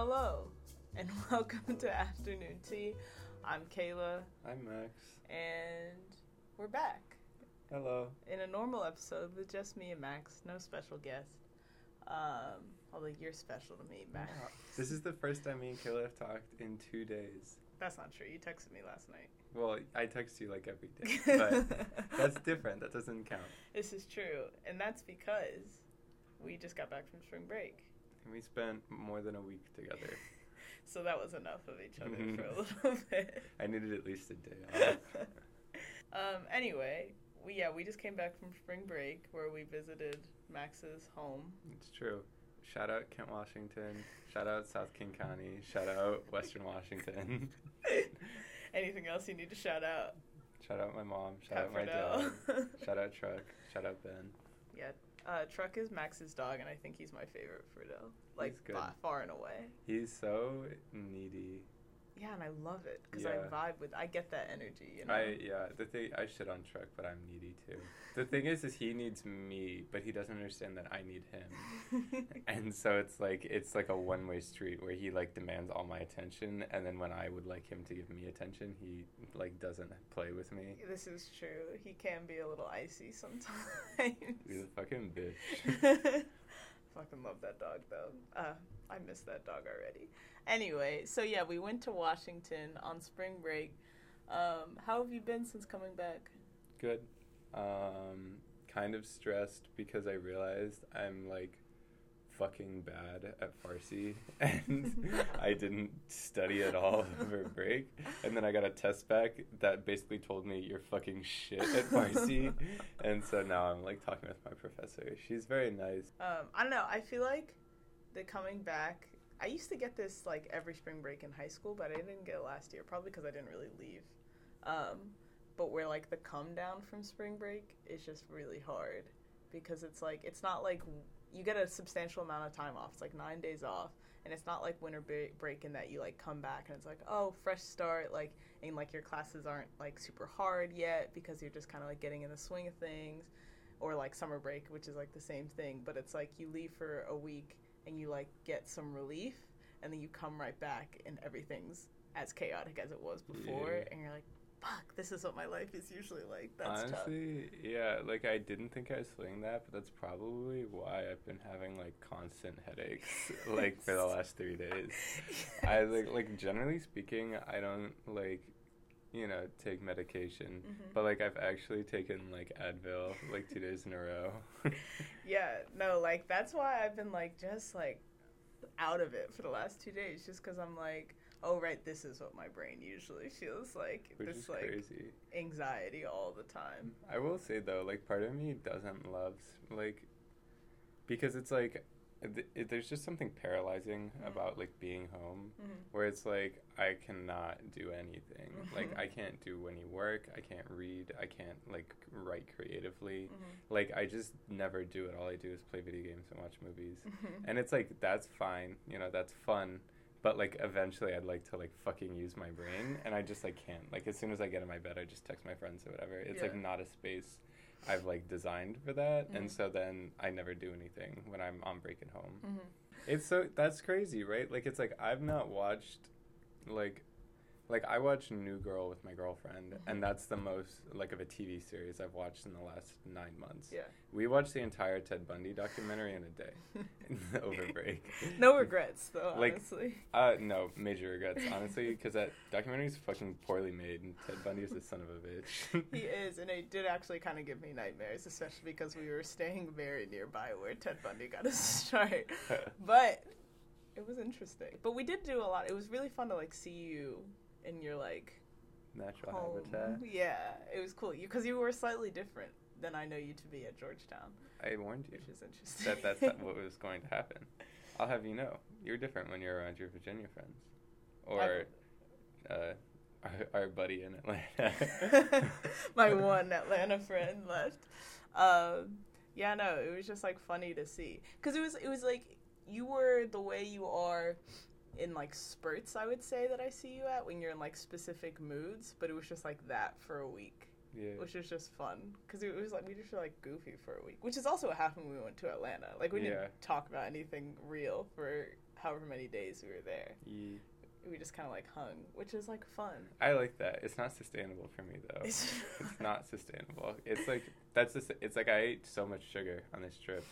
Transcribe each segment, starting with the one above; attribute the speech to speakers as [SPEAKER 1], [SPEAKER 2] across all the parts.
[SPEAKER 1] Hello, and welcome to Afternoon Tea. I'm Kayla,
[SPEAKER 2] I'm Max.
[SPEAKER 1] and we're back
[SPEAKER 2] Hello.
[SPEAKER 1] in a normal episode with just me and Max, no special guest. Um, although you're special to me, Max.
[SPEAKER 2] This is the first time me and Kayla have talked in two days.
[SPEAKER 1] That's not true. You texted me last night.
[SPEAKER 2] Well, I text you like every day, but that's different. That doesn't count.
[SPEAKER 1] This is true, and that's because we just got back from spring break.
[SPEAKER 2] We spent more than a week together.
[SPEAKER 1] So that was enough of each other for a little bit.
[SPEAKER 2] I needed at least a day off.
[SPEAKER 1] um, anyway, we yeah, we just came back from spring break where we visited Max's home.
[SPEAKER 2] It's true. Shout out Kent, Washington. Shout out South King County. Shout out Western Washington.
[SPEAKER 1] Anything else you need to shout out?
[SPEAKER 2] Shout out my mom. Shout out my dad. Shout out Truck. Shout out Ben.
[SPEAKER 1] Yeah, uh, Truck is Max's dog, and I think he's my favorite Frido. Like by, far and away.
[SPEAKER 2] He's so needy.
[SPEAKER 1] Yeah, and I love it because
[SPEAKER 2] Yeah.
[SPEAKER 1] I vibe with. I get that energy. You know.
[SPEAKER 2] I yeah. The thing I shit on Truck, but I'm needy too. The thing is, is he needs me, but he doesn't understand that I need him. and so it's like it's like a one way street where he like demands all my attention, and then when I would like him to give me attention, he like doesn't play with me.
[SPEAKER 1] this is true. He can be a little icy sometimes.
[SPEAKER 2] He's a fucking bitch.
[SPEAKER 1] I fucking love that dog though. Uh, I miss that dog already. Anyway, so yeah, we went to Washington on spring break. Um, how have you been since coming back?
[SPEAKER 2] Good. Um, kind of stressed because I realized I'm like fucking bad at Farsi and I didn't study at all over break. And then I got a test back that basically told me you're fucking shit at Farsi. and so now I'm like talking with my professor. She's very nice.
[SPEAKER 1] Um, I don't know. I feel like the coming back. I used to get this like every spring break in high school, but I didn't get it last year. Probably because I didn't really leave. Um, but where like the come down from spring break is just really hard because it's like it's not like you get a substantial amount of time off. It's like nine days off, and it's not like winter ba- break in that you like come back and it's like oh fresh start like and like your classes aren't like super hard yet because you're just kind of like getting in the swing of things or like summer break, which is like the same thing, but it's like you leave for a week and you like get some relief, and then you come right back and everything's as chaotic as it was before,
[SPEAKER 2] Yeah.
[SPEAKER 1] and you're like, fuck, this is what my life is usually like. That's tough.
[SPEAKER 2] Honestly, yeah, like I didn't think I was feeling that, but that's probably why I've been having like constant headaches like for the last three days. I like like generally speaking, I don't like you know take medication,
[SPEAKER 1] Mhm.
[SPEAKER 2] but like I've actually taken like Advil like two days in a row.
[SPEAKER 1] Yeah, no, like that's why I've been like just like out of it for the last two days, just because I'm like, oh right, this is what my brain usually feels like.
[SPEAKER 2] Which
[SPEAKER 1] this
[SPEAKER 2] is
[SPEAKER 1] like
[SPEAKER 2] crazy.
[SPEAKER 1] anxiety all the time.
[SPEAKER 2] I will say though, like part of me doesn't love like because it's like th- it, there's just something paralyzing
[SPEAKER 1] Mhm.
[SPEAKER 2] about like being home
[SPEAKER 1] Mhm.
[SPEAKER 2] where it's like I cannot do anything. Like
[SPEAKER 1] Mhm.
[SPEAKER 2] I can't do any work. I can't read. I can't like write creatively.
[SPEAKER 1] Mhm.
[SPEAKER 2] Like I just never do it. All I do is play video games and watch movies.
[SPEAKER 1] Mhm.
[SPEAKER 2] And it's like that's fine. You know, that's fun. But like eventually I'd like to like fucking use my brain and I just like can't. Like as soon as I get in my bed I just text my friends or whatever. It's like not a space I've like designed for that.
[SPEAKER 1] Mhm.
[SPEAKER 2] And so then I never do anything when I'm on break at home.
[SPEAKER 1] Mhm.
[SPEAKER 2] It's so that's crazy, right? Like it's like I've not watched like like I watched New Girl with my girlfriend
[SPEAKER 1] Mhm.
[SPEAKER 2] and that's the most like of a TV series I've watched in the last 9 months.
[SPEAKER 1] Yeah.
[SPEAKER 2] We watched the entire Ted Bundy documentary in a day over break.
[SPEAKER 1] no regrets though,
[SPEAKER 2] Like-
[SPEAKER 1] honestly.
[SPEAKER 2] Uh no, major regrets honestly cuz that documentary is fucking poorly made and Ted Bundy is a son of a bitch.
[SPEAKER 1] He is, and it did actually kind of give me nightmares, especially because we were staying very nearby where Ted Bundy got his start. But it was interesting. But we did do a lot. It was really fun to like see you in your like
[SPEAKER 2] Natural
[SPEAKER 1] home.
[SPEAKER 2] habitat.
[SPEAKER 1] Yeah, it was cool. You because you were slightly different than I know you to be at Georgetown,
[SPEAKER 2] I warned you
[SPEAKER 1] which is interesting.
[SPEAKER 2] that that's not what was going to happen. I'll have you know, you're different when you're around your Virginia friends, or uh, our, our buddy in Atlanta.
[SPEAKER 1] my one Atlanta friend left. Um, yeah, no, it was just like funny to see because it was it was like you were the way you are in like spurts. I would say that I see you at when you're in like specific moods, but it was just like that for a week.
[SPEAKER 2] Yeah.
[SPEAKER 1] which was just fun because it was like we just were like goofy for a week, which is also what happened when we went to Atlanta. Like we didn't talk about anything real for however many days we were there.
[SPEAKER 2] Ye-
[SPEAKER 1] We just kind of like hung, which is like fun.
[SPEAKER 2] I like that. It's not sustainable for me though.
[SPEAKER 1] It's-
[SPEAKER 2] it's not sustainable. It's like that's just. It's like I ate so much sugar on this trip.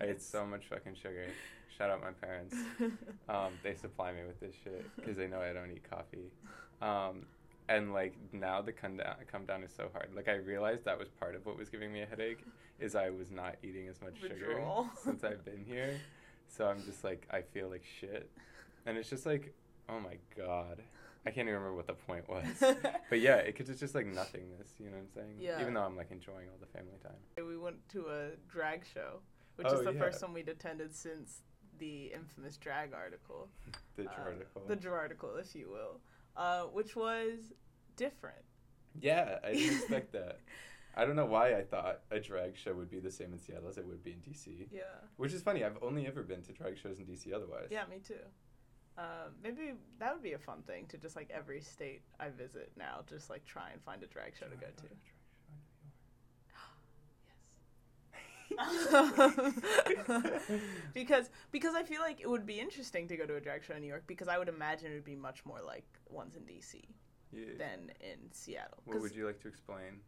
[SPEAKER 2] I ate so much fucking sugar. Shout out my parents. Um, they supply me with this shit because they know I don't eat coffee. Um, and like now the come down, come down is so hard. Like I realized that was part of what was giving me a headache is I was not eating as much sugar since I've been here. So I'm just like I feel like shit, and it's just like oh my god, I can't even remember what the point was. But yeah, it could just just like nothingness. You know what I'm saying?
[SPEAKER 1] Yeah.
[SPEAKER 2] Even though I'm like enjoying all the family time.
[SPEAKER 1] we went to a drag show, which
[SPEAKER 2] Oh,
[SPEAKER 1] is the
[SPEAKER 2] yeah.
[SPEAKER 1] first one we'd attended since the infamous drag article.
[SPEAKER 2] The
[SPEAKER 1] Uh,
[SPEAKER 2] article.
[SPEAKER 1] The Drew article, if you will, uh, which was different.
[SPEAKER 2] Yeah, I didn't expect that. I don't know why I thought a drag show would be the same in Seattle as it would be in DC.
[SPEAKER 1] Yeah.
[SPEAKER 2] Which is funny. I've only ever been to drag shows in DC otherwise.
[SPEAKER 1] Yeah, me too. Um, maybe that would be a fun thing to just like every state I visit now, just like try and find a drag show to go to. because because I feel like it would be interesting to go to a drag show in New York because I would imagine it would be much more like ones in DC
[SPEAKER 2] Yeah.
[SPEAKER 1] than in Seattle.
[SPEAKER 2] What would you like to explain?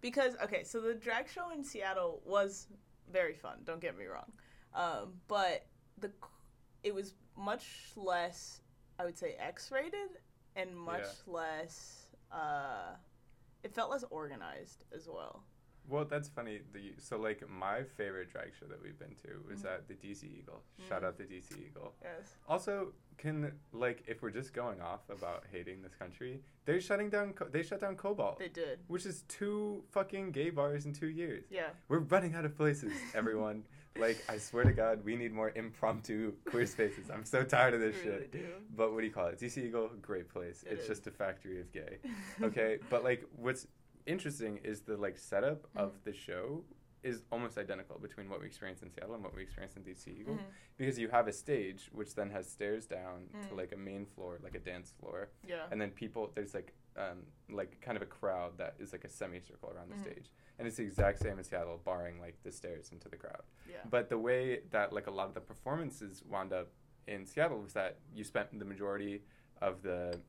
[SPEAKER 1] because okay, so the drag show in Seattle was very fun. Don't get me wrong, um, but the it was much less, I would say, X-rated and much less. Uh, it felt less organized as well.
[SPEAKER 2] Well, that's funny. The so like my favorite drag show that we've been to was
[SPEAKER 1] Mhm.
[SPEAKER 2] at the DC Eagle. Shout
[SPEAKER 1] Mhm.
[SPEAKER 2] out the DC Eagle.
[SPEAKER 1] Yes.
[SPEAKER 2] Also, can like if we're just going off about hating this country, they're shutting down. Co- they shut down Cobalt,
[SPEAKER 1] They did.
[SPEAKER 2] which is two fucking gay bars in two years.
[SPEAKER 1] Yeah.
[SPEAKER 2] We're running out of places, everyone. like, I swear to God, we need more impromptu queer spaces. I'm so tired of this
[SPEAKER 1] we really
[SPEAKER 2] shit.
[SPEAKER 1] do.
[SPEAKER 2] But what do you call it? DC Eagle, great place.
[SPEAKER 1] It
[SPEAKER 2] it's
[SPEAKER 1] is.
[SPEAKER 2] just a factory of gay. Okay, but like, what's interesting is the like setup
[SPEAKER 1] Mm-hmm.
[SPEAKER 2] of the show is almost identical between what we experienced in Seattle and what we experienced in DC Eagle
[SPEAKER 1] Mhm.
[SPEAKER 2] because you have a stage which then has stairs down to
[SPEAKER 1] Mm.
[SPEAKER 2] like a main floor, like a dance floor,
[SPEAKER 1] Yeah.
[SPEAKER 2] and then people there's like um, like kind of a crowd that is like a semicircle around the
[SPEAKER 1] Mhm.
[SPEAKER 2] stage and it's the exact same in seattle barring like the stairs into the crowd
[SPEAKER 1] Yeah.
[SPEAKER 2] but the way that like a lot of the performances wound up in seattle was that you spent the majority of the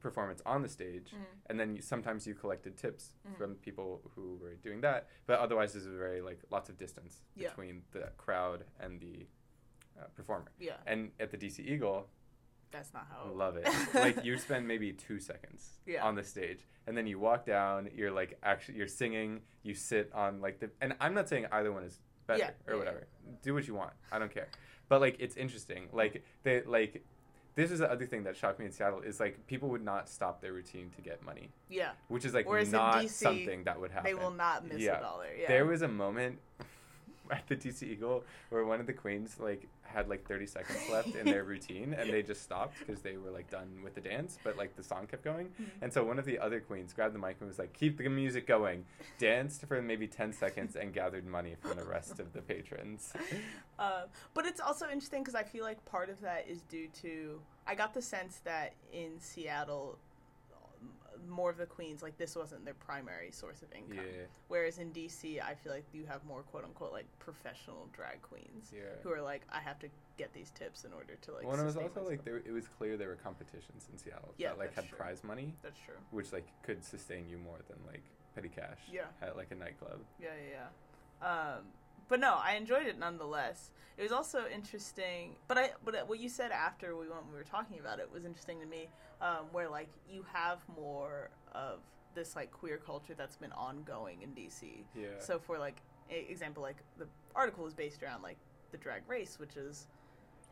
[SPEAKER 2] performance on the stage
[SPEAKER 1] Mhm.
[SPEAKER 2] and then you, sometimes you collected tips
[SPEAKER 1] Mhm.
[SPEAKER 2] from people who were doing that but otherwise there's a very like lots of distance
[SPEAKER 1] Yeah.
[SPEAKER 2] between the crowd and the uh, performer
[SPEAKER 1] Yeah.
[SPEAKER 2] and at the dc eagle
[SPEAKER 1] That's not how.
[SPEAKER 2] I love it. like you spend maybe two seconds
[SPEAKER 1] Yeah.
[SPEAKER 2] on the stage, and then you walk down. You're like actually you're singing. You sit on like the and I'm not saying either one is better
[SPEAKER 1] Yeah,
[SPEAKER 2] or whatever. Do what you want. I don't care. But like it's interesting. Like they like this is the other thing that shocked me in Seattle is like people would not stop their routine to get money,
[SPEAKER 1] Yeah.
[SPEAKER 2] which is like
[SPEAKER 1] Whereas
[SPEAKER 2] not
[SPEAKER 1] DC,
[SPEAKER 2] something that would happen.
[SPEAKER 1] They will not miss
[SPEAKER 2] Yeah.
[SPEAKER 1] a dollar. Yeah.
[SPEAKER 2] There was a moment at the DC Eagle where one of the queens like had like 30 seconds left in their routine and they just stopped because they were like done with the dance but like the song kept going.
[SPEAKER 1] Mhm.
[SPEAKER 2] and so one of the other queens grabbed the mic and was like keep the music going. Danced for maybe 10 seconds and gathered money from the rest of the patrons.
[SPEAKER 1] Uh, but it's also interesting because I feel like part of that is due to I got the sense that in Seattle, more of the queens like this wasn't their primary source of income.
[SPEAKER 2] yeah
[SPEAKER 1] Whereas in DC, I feel like you have more quote unquote like professional drag queens
[SPEAKER 2] yeah
[SPEAKER 1] who are like I have to get these tips in order to like.
[SPEAKER 2] well, and it was also like
[SPEAKER 1] myself."
[SPEAKER 2] there, it was clear there were competitions in Seattle
[SPEAKER 1] Yeah,
[SPEAKER 2] that like had
[SPEAKER 1] true.
[SPEAKER 2] prize money
[SPEAKER 1] That's true.
[SPEAKER 2] which like could sustain you more than like petty cash
[SPEAKER 1] Yeah.
[SPEAKER 2] at like a nightclub
[SPEAKER 1] Yeah, yeah, yeah. Um, but no, I enjoyed it nonetheless. It was also interesting, but I but what you said after we went, we were talking about it was interesting to me, um, where like you have more of this like queer culture that's been ongoing in DC.
[SPEAKER 2] yeah
[SPEAKER 1] So for like a- example, like the article is based around like the drag race, which is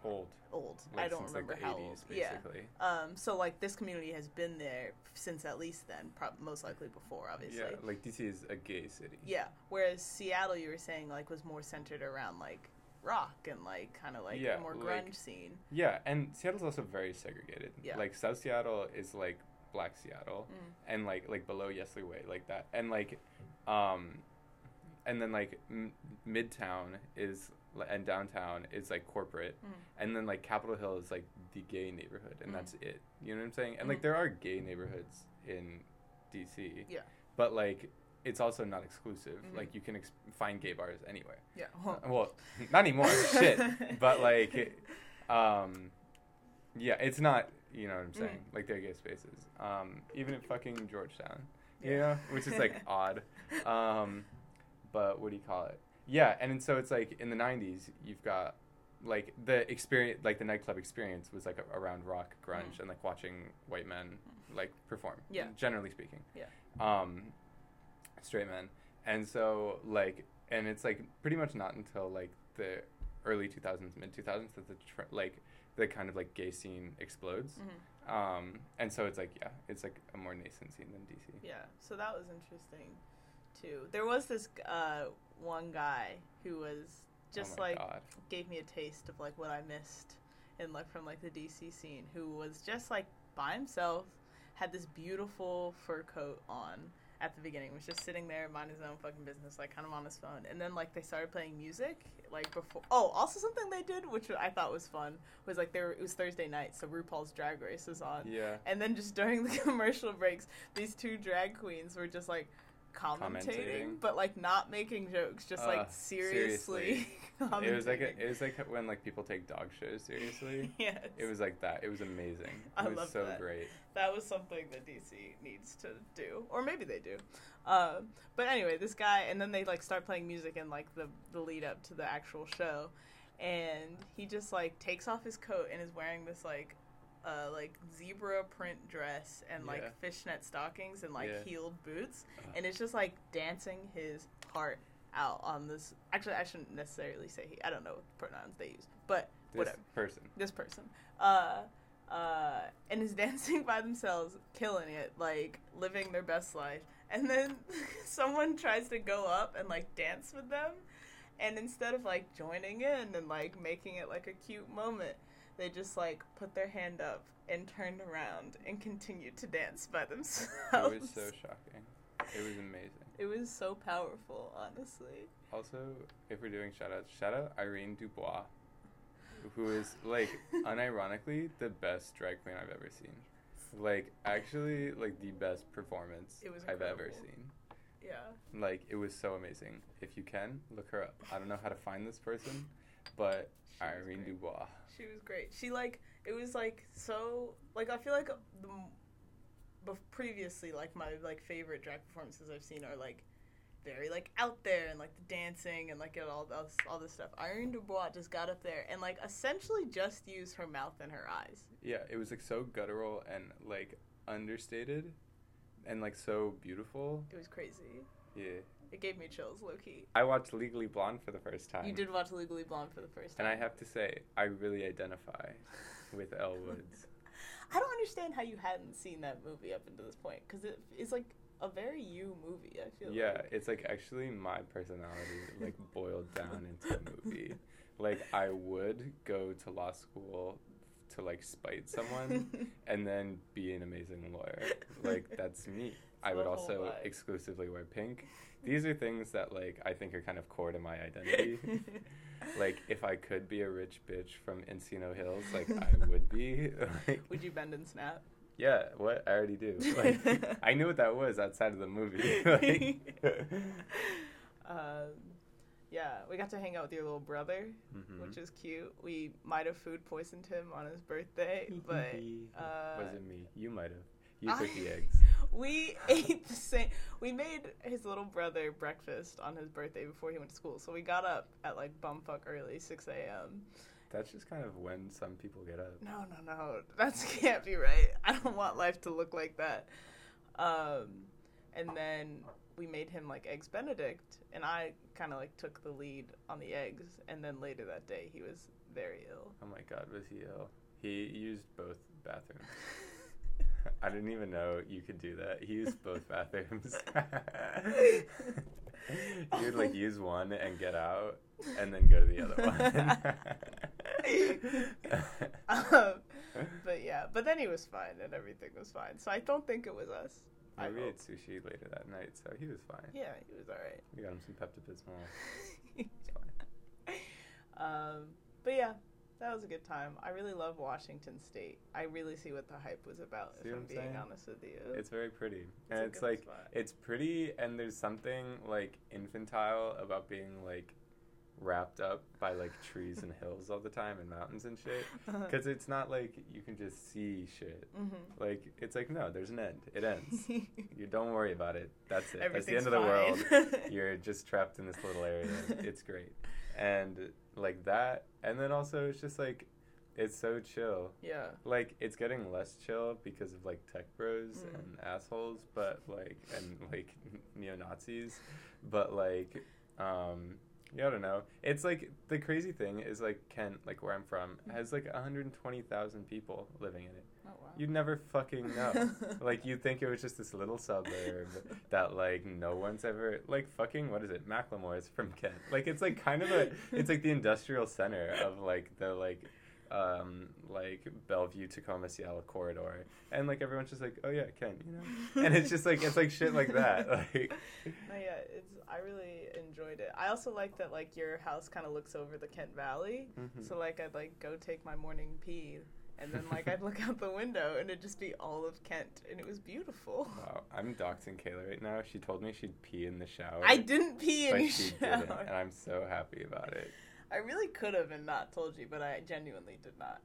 [SPEAKER 2] old
[SPEAKER 1] old.
[SPEAKER 2] like
[SPEAKER 1] I don't
[SPEAKER 2] since
[SPEAKER 1] remember
[SPEAKER 2] like the
[SPEAKER 1] how
[SPEAKER 2] 80s
[SPEAKER 1] old. Yeah.
[SPEAKER 2] basically
[SPEAKER 1] Um, so like this community has been there since at least then, prob- most likely before, obviously.
[SPEAKER 2] Yeah, like DC is a gay city.
[SPEAKER 1] Yeah. Whereas Seattle, you were saying like was more centered around like rock and like kind of like
[SPEAKER 2] Yeah,
[SPEAKER 1] a more
[SPEAKER 2] like-
[SPEAKER 1] grunge scene.
[SPEAKER 2] Yeah, and Seattle's also very segregated.
[SPEAKER 1] Yeah.
[SPEAKER 2] Like South Seattle is like Black Seattle,
[SPEAKER 1] Mm.
[SPEAKER 2] and like like below Yesler Way, like that, and like, um, and then like m- Midtown is and downtown is like corporate,
[SPEAKER 1] Mm.
[SPEAKER 2] and then like Capitol Hill is like the gay neighborhood, and
[SPEAKER 1] Mm.
[SPEAKER 2] that's it. You know what I'm saying? And like
[SPEAKER 1] Mhm.
[SPEAKER 2] there are gay neighborhoods in DC.
[SPEAKER 1] Yeah.
[SPEAKER 2] But like it's also not exclusive.
[SPEAKER 1] Mhm.
[SPEAKER 2] Like you can ex- find gay bars anywhere.
[SPEAKER 1] Yeah.
[SPEAKER 2] Uh, well, not anymore. shit. But like, Um, yeah, it's not. You know what I'm saying?
[SPEAKER 1] Mm.
[SPEAKER 2] Like they're gay spaces. Um, even at fucking Georgetown.
[SPEAKER 1] Yeah.
[SPEAKER 2] You know, which is like odd. Um, but what do you call it? Yeah, and so it's like in the '90s, you've got like the experience, like the nightclub experience was like a, around rock, grunge,
[SPEAKER 1] Mhm.
[SPEAKER 2] and like watching white men like perform.
[SPEAKER 1] Yeah.
[SPEAKER 2] Generally speaking.
[SPEAKER 1] Yeah.
[SPEAKER 2] Um, straight men, and so like, and it's like pretty much not until like the early 2000s, mid 2000s that the tr- like the kind of like gay scene explodes.
[SPEAKER 1] Mhm.
[SPEAKER 2] Um, and so it's like yeah, it's like a more nascent scene than DC.
[SPEAKER 1] Yeah, so that was interesting too. There was this uh, one guy who was just
[SPEAKER 2] oh
[SPEAKER 1] like
[SPEAKER 2] God.
[SPEAKER 1] gave me a taste of like what I missed in like from like the DC scene. Who was just like by himself, had this beautiful fur coat on at the beginning. Was just sitting there, minding his own fucking business, like kind of on his phone. And then like they started playing music, like before. Oh, also something they did, which I thought was fun, was like there it was Thursday night, so RuPaul's Drag Race was on.
[SPEAKER 2] Yeah.
[SPEAKER 1] And then just during the commercial breaks, these two drag queens were just like commentating,
[SPEAKER 2] Commentating.
[SPEAKER 1] but like not making jokes, just
[SPEAKER 2] Uh,
[SPEAKER 1] like seriously.
[SPEAKER 2] It was like a, it was like when like people take dog shows seriously.
[SPEAKER 1] yes.
[SPEAKER 2] It was like that. It was amazing. It
[SPEAKER 1] I
[SPEAKER 2] was
[SPEAKER 1] love
[SPEAKER 2] so
[SPEAKER 1] that.
[SPEAKER 2] great.
[SPEAKER 1] that was something that DC needs to do, or maybe they do. Um, but anyway, this guy, and then they like start playing music in like the the lead up to the actual show, and he just like takes off his coat and is wearing this like. Uh, like zebra print dress and like
[SPEAKER 2] Yeah.
[SPEAKER 1] fishnet stockings and like
[SPEAKER 2] Yeah.
[SPEAKER 1] heeled boots,
[SPEAKER 2] Uh,
[SPEAKER 1] and it's just like dancing his heart out on this. Actually, I shouldn't necessarily say he. I don't know what pronouns they use, but
[SPEAKER 2] this
[SPEAKER 1] whatever
[SPEAKER 2] person.
[SPEAKER 1] this person uh uh and is dancing by themselves killing it like living their best life and then someone tries to go up and like dance with them and instead of like joining in and like making it like a cute moment they just like put their hand up and turned around and continued to dance by themselves
[SPEAKER 2] It was so shocking. It was amazing.
[SPEAKER 1] it was so powerful honestly
[SPEAKER 2] Also, if we're doing shout outs, shout out Irene Dubois, who is like unironically the best drag queen I've ever seen. Like actually like the best performance
[SPEAKER 1] It was
[SPEAKER 2] I've ever seen.
[SPEAKER 1] yeah
[SPEAKER 2] Like it was so amazing. If you can, look her up. I don't know how to find this person, but
[SPEAKER 1] She
[SPEAKER 2] Irene. Dubois.
[SPEAKER 1] She was great. She like it was like so like I feel like the bef- previously like my like favorite drag performances I've seen are like very like out there and like the dancing and like all this all this stuff. Irene Dubois just got up there and like essentially just used her mouth and her eyes.
[SPEAKER 2] Yeah, it was like so guttural and like understated and like so beautiful.
[SPEAKER 1] It was crazy.
[SPEAKER 2] Yeah.
[SPEAKER 1] It gave me chills, low key.
[SPEAKER 2] I watched Legally Blonde for the first time.
[SPEAKER 1] You did watch Legally Blonde for the first time.
[SPEAKER 2] And I have to say, I really identify with Elle Woods.
[SPEAKER 1] I don't understand how you hadn't seen that movie up until this point because it is like a very you movie. I feel
[SPEAKER 2] Yeah,
[SPEAKER 1] like.
[SPEAKER 2] it's like actually my personality like boiled down into a movie. Like I would go to law school to like spite someone and then be an amazing lawyer. Like that's me. I would also
[SPEAKER 1] vibe.
[SPEAKER 2] exclusively wear pink. These are things that like I think are kind of core to my identity. like if I could be a rich bitch from Encino Hills, like I would be. like,
[SPEAKER 1] Would you bend and snap?
[SPEAKER 2] yeah, what I already do. Like I knew what that was outside of the movie. like,
[SPEAKER 1] Um, yeah, we got to hang out with your little brother,
[SPEAKER 2] Mhm.
[SPEAKER 1] which is cute. We might have food poisoned him on his birthday, but uh,
[SPEAKER 2] wasn't me. You might have. You
[SPEAKER 1] I-
[SPEAKER 2] took the eggs.
[SPEAKER 1] We ate the same. We made his little brother breakfast on his birthday before he went to school. So we got up at like bumfuck early, six a.m.
[SPEAKER 2] That's just kind of when some people get up.
[SPEAKER 1] No, no, no. That can't be right. I don't want life to look like that. Um, and then we made him like eggs Benedict, and I kind of like took the lead on the eggs. And then later that day, he was very ill.
[SPEAKER 2] Oh my god, was he ill? He used both bathrooms. I didn't even know you could do that. He used both bathrooms. you would like use one and get out, and then go to the other one.
[SPEAKER 1] um, but yeah, but then he was fine and everything was fine. So I don't think it was us. I
[SPEAKER 2] we ate sushi later that night, so he was fine.
[SPEAKER 1] Yeah, he was alright.
[SPEAKER 2] We got him some Pepto Bismol.
[SPEAKER 1] Um, but yeah, that was a good time. I really love Washington State. I really see what the hype was about.
[SPEAKER 2] See
[SPEAKER 1] if I'm
[SPEAKER 2] I'm
[SPEAKER 1] being honest with you,
[SPEAKER 2] It's very pretty,
[SPEAKER 1] a
[SPEAKER 2] and it's like
[SPEAKER 1] spot.
[SPEAKER 2] it's pretty, and there's something like infantile about being like wrapped up by like trees and hills all the time and mountains and shit. Because it's not like you can just see shit.
[SPEAKER 1] Mhm.
[SPEAKER 2] Like it's like no, there's an end. It ends. you don't worry about it. That's it. That's the end of the world. You're just trapped in this little area. It's great. And like that, and then also it's just like it's so chill.
[SPEAKER 1] yeah.
[SPEAKER 2] Like it's getting less chill because of like tech bros
[SPEAKER 1] Mm.
[SPEAKER 2] and assholes, but like and like neo Nazis, but like um yeah, I don't know. It's like the crazy thing is like Kent, like where I'm from, mm. has like 120,000 people living in it.
[SPEAKER 1] Oh wow.
[SPEAKER 2] You'd never fucking know. like you'd think it was just this little suburb that like no one's ever like fucking what is it? Macklemore is from Kent. Like it's like kind of a it's like the industrial center of like the like um like Bellevue Tacoma Seattle corridor. And like everyone's just like, Oh yeah, Kent, you know? And it's just like it's like shit like that. Like
[SPEAKER 1] No, yeah, it's. I really enjoyed it. I also like that like your house kind of looks over the Kent Valley.
[SPEAKER 2] Mhm.
[SPEAKER 1] So like I'd like go take my morning pee, and then like I'd look out the window and it'd just be all of Kent, and it was beautiful.
[SPEAKER 2] Wow, I'm doxing Kayla right now. She told me she'd pee in the shower.
[SPEAKER 1] I didn't pee in
[SPEAKER 2] she
[SPEAKER 1] shower.
[SPEAKER 2] didn't, and I'm so happy about it.
[SPEAKER 1] I really could have and not told you, but I genuinely did not.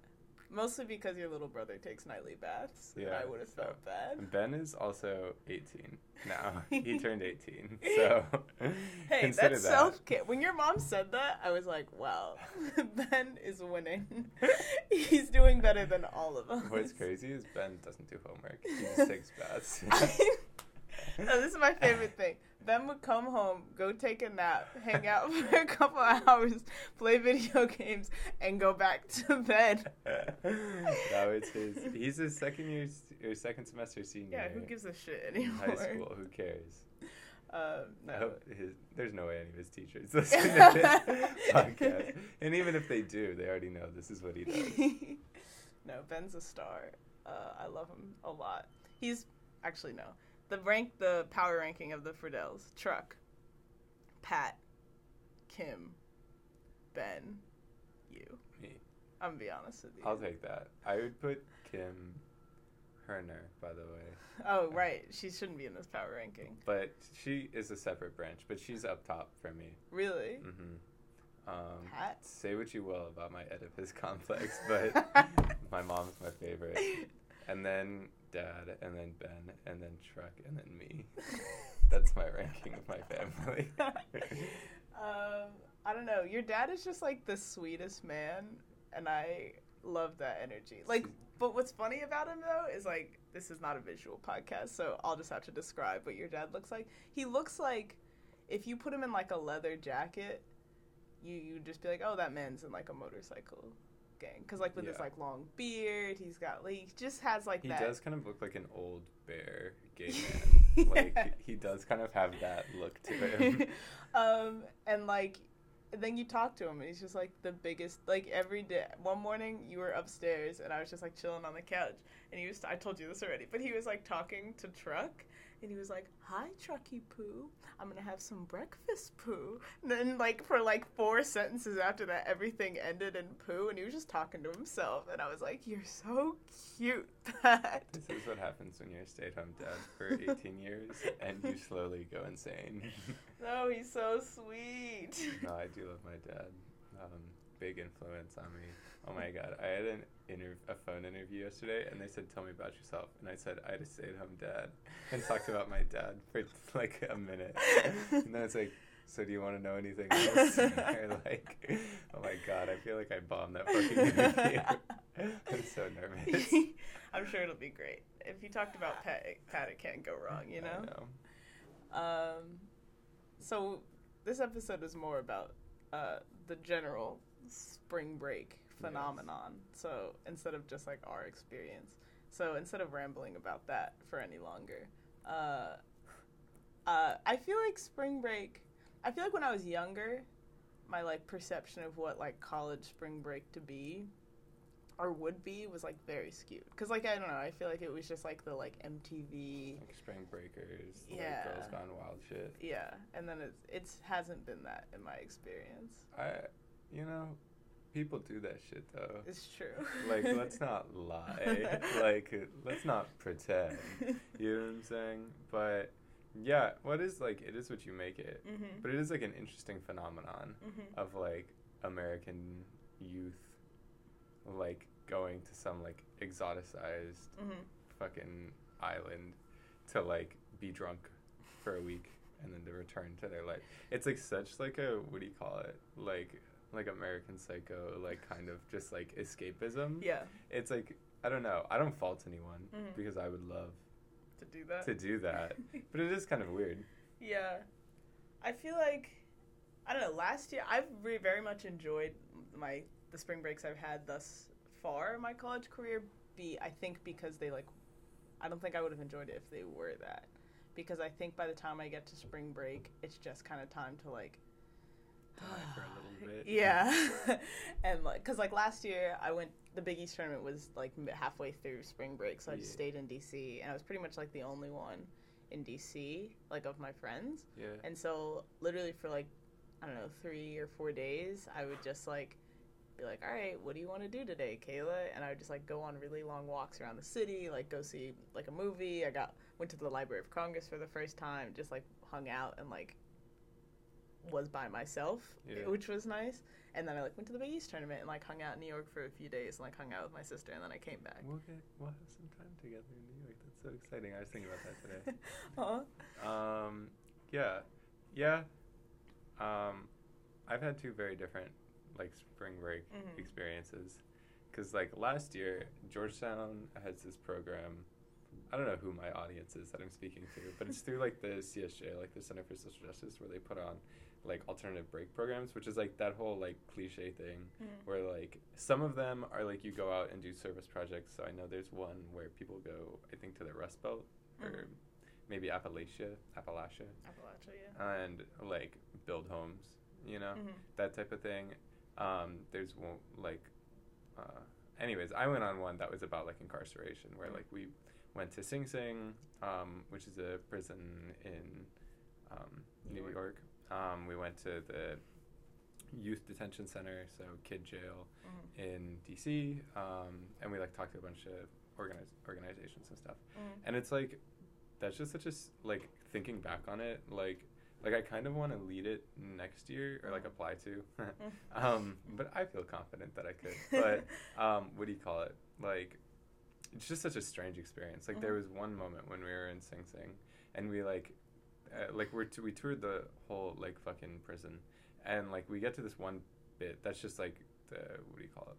[SPEAKER 1] Mostly because your little brother takes nightly baths, and
[SPEAKER 2] Yeah,
[SPEAKER 1] I would have
[SPEAKER 2] so-
[SPEAKER 1] felt bad.
[SPEAKER 2] Ben is also 18 now. he turned 18. So
[SPEAKER 1] Hey,
[SPEAKER 2] consider
[SPEAKER 1] that's
[SPEAKER 2] that.
[SPEAKER 1] self care. When your mom said that, I was like, wow, Ben is winning. He's doing better than all of us.
[SPEAKER 2] What's crazy is Ben doesn't do homework. He just takes baths.
[SPEAKER 1] no, this is my favorite thing. Ben would come home, go take a nap, hang out for a couple of hours, play video games, and go back to bed.
[SPEAKER 2] that was his. He's a second year or second semester senior.
[SPEAKER 1] Yeah, who gives a shit anymore?
[SPEAKER 2] high school? Who cares?
[SPEAKER 1] Um, no.
[SPEAKER 2] his, there's no way any of his teachers listen to this podcast. And even if they do, they already know this is what he does.
[SPEAKER 1] no, Ben's a star. Uh, I love him a lot. He's actually no. The rank, the power ranking of the Friedels: Truck, Pat, Kim, Ben, you.
[SPEAKER 2] Me.
[SPEAKER 1] I'm gonna be honest with you.
[SPEAKER 2] I'll take that. I would put Kim Herner, by the way.
[SPEAKER 1] Oh right, she shouldn't be in this power ranking.
[SPEAKER 2] But she is a separate branch, but she's up top for me.
[SPEAKER 1] Really?
[SPEAKER 2] Mm-hmm. Um,
[SPEAKER 1] Pat?
[SPEAKER 2] say what you will about my Oedipus complex, but my mom's my favorite. And then dad, and then Ben, and then Truck, and then me. That's my ranking of my family.
[SPEAKER 1] um, I don't know. Your dad is just like the sweetest man, and I love that energy. Like, but what's funny about him though is like this is not a visual podcast, so I'll just have to describe what your dad looks like. He looks like if you put him in like a leather jacket, you you just be like, oh, that man's in like a motorcycle gang, because like with his like long beard, he's got like he just has like
[SPEAKER 2] he
[SPEAKER 1] that.
[SPEAKER 2] does kind of look like an old bear gay man.
[SPEAKER 1] Yeah.
[SPEAKER 2] Like he does kind of have that look to him.
[SPEAKER 1] um, and like, then you talk to him, and he's just like the biggest. Like every day, one morning you were upstairs, and I was just like chilling on the couch, and he was. I told you this already, but he was like talking to Truck, and he was like, "Hi, Trucky Poo, I'm gonna have some breakfast, Poo." And then like for like four sentences after that, everything ended in poo, and he was just talking to himself, and I was like, "You're so cute, Pat."
[SPEAKER 2] This is what happens when you're a stay-at-home dad for 18 years and you slowly go insane.
[SPEAKER 1] No, he's so sweet.
[SPEAKER 2] no, I do love my dad. Um, big influence on me. Oh my god, I had an inter- a phone interview yesterday, and they said, "Tell me about yourself," and I said, "I had a stay-at-home dad," and talked about my dad for like a minute, and then it's like, "So do you want to know anything else?" Or like, oh my god, I feel like I bombed that fucking interview. I'm so nervous.
[SPEAKER 1] I'm sure it'll be great. If you talked about Pat, Pat, it can't go wrong, you know.
[SPEAKER 2] know.
[SPEAKER 1] Um, so this episode is more about uh, the general spring break phenomenon. So instead of just like our experience, so instead of rambling about that for any longer, uh, uh, I feel like spring break. I feel like when I was younger, my like perception of what like college spring break to be or would be was like very skewed because like i don't know i feel like it was just like the like mtv
[SPEAKER 2] Like Spring Breakers,
[SPEAKER 1] Yeah.
[SPEAKER 2] like Girls Gone Wild shit.
[SPEAKER 1] yeah and then it's it's hasn't been that in my experience
[SPEAKER 2] I, you know, people do that shit though.
[SPEAKER 1] it's true
[SPEAKER 2] like, let's not lie. like, let's not pretend. You know what I'm saying? But yeah, what is like it is what you make it.
[SPEAKER 1] Mhm.
[SPEAKER 2] But it is like an interesting phenomenon
[SPEAKER 1] Mhm.
[SPEAKER 2] of like American youth like going to some like exoticized
[SPEAKER 1] Mhm.
[SPEAKER 2] fucking island to like be drunk for a week and then to return to their life. It's like such like a what do you call it? Like like American Psycho, like kind of just like escapism.
[SPEAKER 1] Yeah.
[SPEAKER 2] It's like I don't know. I don't fault anyone
[SPEAKER 1] Mhm.
[SPEAKER 2] because I would love
[SPEAKER 1] To do that.
[SPEAKER 2] to do that, but it is kind of weird.
[SPEAKER 1] Yeah. I feel like I don't know, last year I've re- very much enjoyed my the spring breaks I've had thus far in my college career be I think because they like I don't think I would have enjoyed it if they were that. Because I think by the time I get to spring break, it's just kind of time to like
[SPEAKER 2] Die for a little bit.
[SPEAKER 1] yeah. and like cuz like last year I went the Big East tournament was like halfway through spring break, so I just
[SPEAKER 2] Yeah.
[SPEAKER 1] stayed in DC and I was pretty much like the only one in DC like of my friends.
[SPEAKER 2] Yeah.
[SPEAKER 1] And so, literally for like, I don't know, three or four days, I would just like be like, all right, what do you want to do today, Kayla? And I would just like go on really long walks around the city, like go see like a movie. I got went to the Library of Congress for the first time, just like hung out and like was by myself,
[SPEAKER 2] Yeah.
[SPEAKER 1] which was nice. And then I like went to the Big East tournament and like hung out in New York for a few days and like hung out with my sister and then I came back.
[SPEAKER 2] We'll get we'll have some time together in New York. That's so exciting. I was thinking about that today.
[SPEAKER 1] Aw.
[SPEAKER 2] Um, yeah, yeah. Um, I've had two very different like spring break
[SPEAKER 1] Mhm.
[SPEAKER 2] experiences. Cause like last year, Georgetown has this program. I don't know who my audience is that I'm speaking to, but it's through like the CSJ, like the Center for Social Justice, where they put on like alternative break programs, which is like that whole like cliche thing
[SPEAKER 1] Mhm.
[SPEAKER 2] where like some of them are like you go out and do service projects. So I know there's one where people go, I think, to the Rust Belt or
[SPEAKER 1] Mhm.
[SPEAKER 2] maybe Appalachia, Appalachia,
[SPEAKER 1] Appalachia, yeah.
[SPEAKER 2] and like build homes, you know,
[SPEAKER 1] Mhm.
[SPEAKER 2] that type of thing. Um, there's one like, uh, anyways, I went on one that was about like incarceration, where
[SPEAKER 1] Mhm.
[SPEAKER 2] like we went to Sing Sing, um, which is a prison in um,
[SPEAKER 1] New
[SPEAKER 2] New
[SPEAKER 1] York.
[SPEAKER 2] York. Um, we went to the youth detention center, so kid jail
[SPEAKER 1] Mhm.
[SPEAKER 2] in DC, um, and we like talked to a bunch of organiz- organizations and stuff.
[SPEAKER 1] Mhm.
[SPEAKER 2] And it's like that's just such a s- like thinking back on it, like like I kind of want to lead it next year or like
[SPEAKER 1] Mhm.
[SPEAKER 2] apply to,
[SPEAKER 1] Mm.
[SPEAKER 2] um, but I feel confident that I could. But um, what do you call it? Like it's just such a strange experience. Like there
[SPEAKER 1] Mhm.
[SPEAKER 2] was one moment when we were in Sing Sing, and we like uh, like we're t- we toured the whole like fucking prison, and like we get to this one bit that's just like the what do you call it?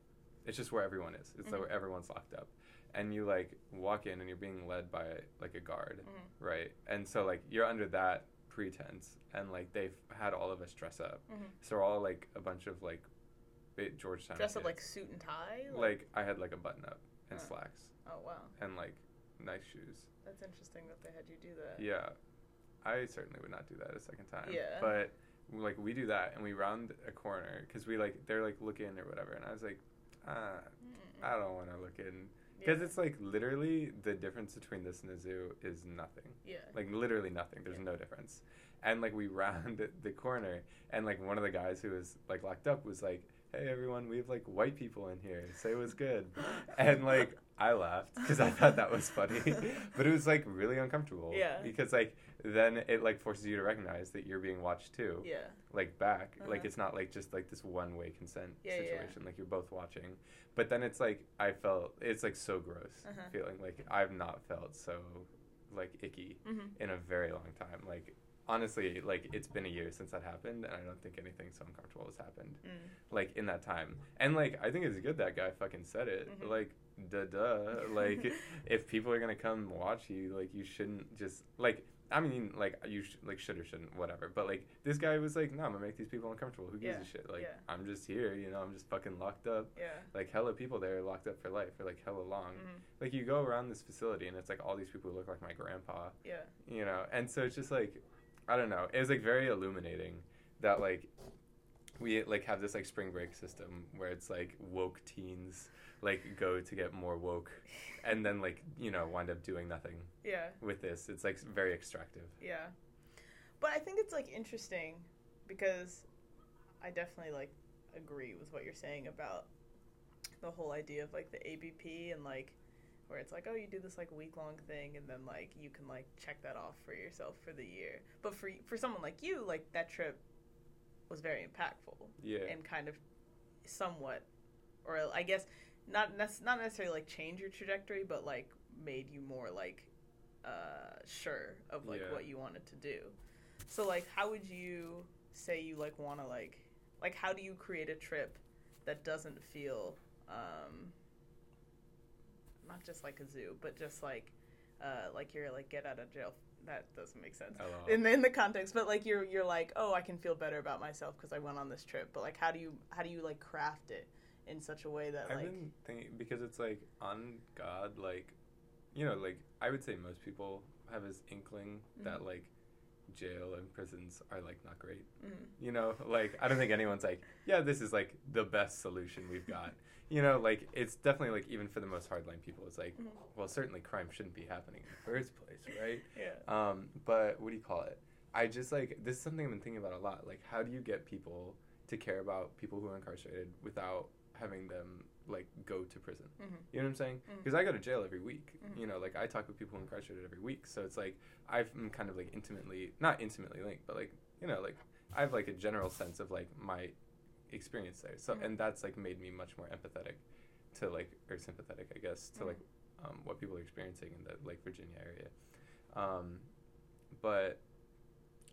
[SPEAKER 2] It's just where everyone is. It's like
[SPEAKER 1] Mhm.
[SPEAKER 2] where everyone's locked up, and you like walk in and you're being led by like a guard,
[SPEAKER 1] Mhm.
[SPEAKER 2] right? And so like you're under that pretense, and like they've had all of us dress up,
[SPEAKER 1] Mhm.
[SPEAKER 2] so we're all like a bunch of like bit Georgetown
[SPEAKER 1] Dress up like suit and tie.
[SPEAKER 2] like I had like a button up and
[SPEAKER 1] Huh.
[SPEAKER 2] slacks
[SPEAKER 1] oh wow,
[SPEAKER 2] and like nice shoes.
[SPEAKER 1] that's interesting that they had you do that.
[SPEAKER 2] Yeah, I certainly would not do that a second time.
[SPEAKER 1] Yeah.
[SPEAKER 2] But like we do that and we round a corner because we like they're like looking or whatever, and I was like, ah. I don't want to look in because
[SPEAKER 1] Yeah.
[SPEAKER 2] it's like literally the difference between this and a zoo is nothing.
[SPEAKER 1] yeah.
[SPEAKER 2] Like literally nothing. There's
[SPEAKER 1] Yeah.
[SPEAKER 2] no difference. And like we round the corner, and like one of the guys who was like locked up was like, "Hey everyone, we have like white people in here. Say what's good." and like I laughed because I thought that was funny, but it was like really uncomfortable.
[SPEAKER 1] Yeah.
[SPEAKER 2] Because like then it like forces you to recognize that you're being watched too.
[SPEAKER 1] yeah.
[SPEAKER 2] Like back, like
[SPEAKER 1] Uh-huh.
[SPEAKER 2] it's not like just like this one way consent
[SPEAKER 1] Yeah, yeah.
[SPEAKER 2] situation. Like you're both watching, but then it's like I felt it's like so gross
[SPEAKER 1] Uh-huh.
[SPEAKER 2] feeling like I've not felt so like icky
[SPEAKER 1] Mhm.
[SPEAKER 2] in a very long time. Like honestly, like it's been a year since that happened, and I don't think anything so uncomfortable has happened
[SPEAKER 1] Mm.
[SPEAKER 2] like in that time. And like I think it's good that guy fucking said it.
[SPEAKER 1] Mhm.
[SPEAKER 2] Like duh duh. Like if people are gonna come watch you, like you shouldn't just like. I mean, like you sh- like should or shouldn't, whatever. But like this guy was like, no, I'm gonna make these people uncomfortable. Who gives
[SPEAKER 1] Yeah,
[SPEAKER 2] a shit? Like
[SPEAKER 1] yeah.
[SPEAKER 2] I'm just here, you know. I'm just fucking locked up.
[SPEAKER 1] Yeah.
[SPEAKER 2] Like hella people there locked up for life for like hella long.
[SPEAKER 1] Mhm.
[SPEAKER 2] Like you go around this facility and it's like all these people who look like my grandpa
[SPEAKER 1] Yeah.
[SPEAKER 2] you know and so it's just like i don't know it was like very illuminating that like we like have this like spring break system where it's like woke teens like go to get more woke and then like you know wind up doing nothing
[SPEAKER 1] Yeah.
[SPEAKER 2] with this it's like very extractive
[SPEAKER 1] Yeah. But I think it's like interesting because I definitely like agree with what you're saying about the whole idea of like the ABP and like where it's like, oh, you do this like week long thing, and then like you can like check that off for yourself for the year. But for for someone like you, like that trip was very impactful
[SPEAKER 2] Yeah.
[SPEAKER 1] and kind of somewhat, or I guess not nec- not necessarily like change your trajectory, but like made you more like uh, sure of like
[SPEAKER 2] Yeah.
[SPEAKER 1] what you wanted to do. So like, how would you say you like want to like like how do you create a trip that doesn't feel um, not just like a zoo, but just like uh, like you're like get out of jail. That doesn't make sense in the, in the context, but like you're you're like oh I can feel better about myself because I went on this trip. But like how do you how do you like craft it in such a way that
[SPEAKER 2] I've
[SPEAKER 1] like
[SPEAKER 2] been thinking because it's like on God, like you know, like I would say most people have this inkling that
[SPEAKER 1] Mhm.
[SPEAKER 2] like jail and prisons are like not great.
[SPEAKER 1] mm,
[SPEAKER 2] You know, like I don't think anyone's like, yeah, this is like the best solution we've got. you know, like it's definitely like even for the most hardline people, it's like,
[SPEAKER 1] Mhm.
[SPEAKER 2] well, certainly crime shouldn't be happening in the first place, right?
[SPEAKER 1] yeah
[SPEAKER 2] Um, but what do you call it? I just like this is something I've been thinking about a lot. Like, how do you get people to care about people who are incarcerated without having them like go to prison?
[SPEAKER 1] Mhm.
[SPEAKER 2] You know what I'm saying? Because I go to jail every week.
[SPEAKER 1] Mhm.
[SPEAKER 2] You know, like I talk with people who are incarcerated every week. So it's like I'm kind of like intimately, not intimately linked, but like you know, like I have like a general sense of like my experience there. So
[SPEAKER 1] Mhm.
[SPEAKER 2] and that's like made me much more empathetic to like or sympathetic, I guess, to
[SPEAKER 1] Mhm.
[SPEAKER 2] like um, what people are experiencing in the like Virginia area. Um, but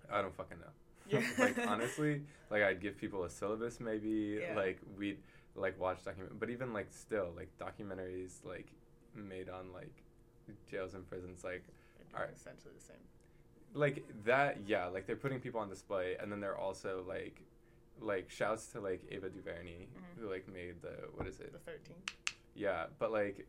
[SPEAKER 2] I don't fucking know.
[SPEAKER 1] Yeah.
[SPEAKER 2] like honestly, like I'd give people a syllabus maybe.
[SPEAKER 1] Yeah.
[SPEAKER 2] Like we'd like watch document, but even like still like documentaries like made on like jails and prisons like
[SPEAKER 1] they're essentially the same.
[SPEAKER 2] like that yeah like they're putting people on display and then they're also like like shouts to like Ava DuVernay
[SPEAKER 1] Mhm.
[SPEAKER 2] who like made the what is it
[SPEAKER 1] The thirteen.
[SPEAKER 2] yeah but like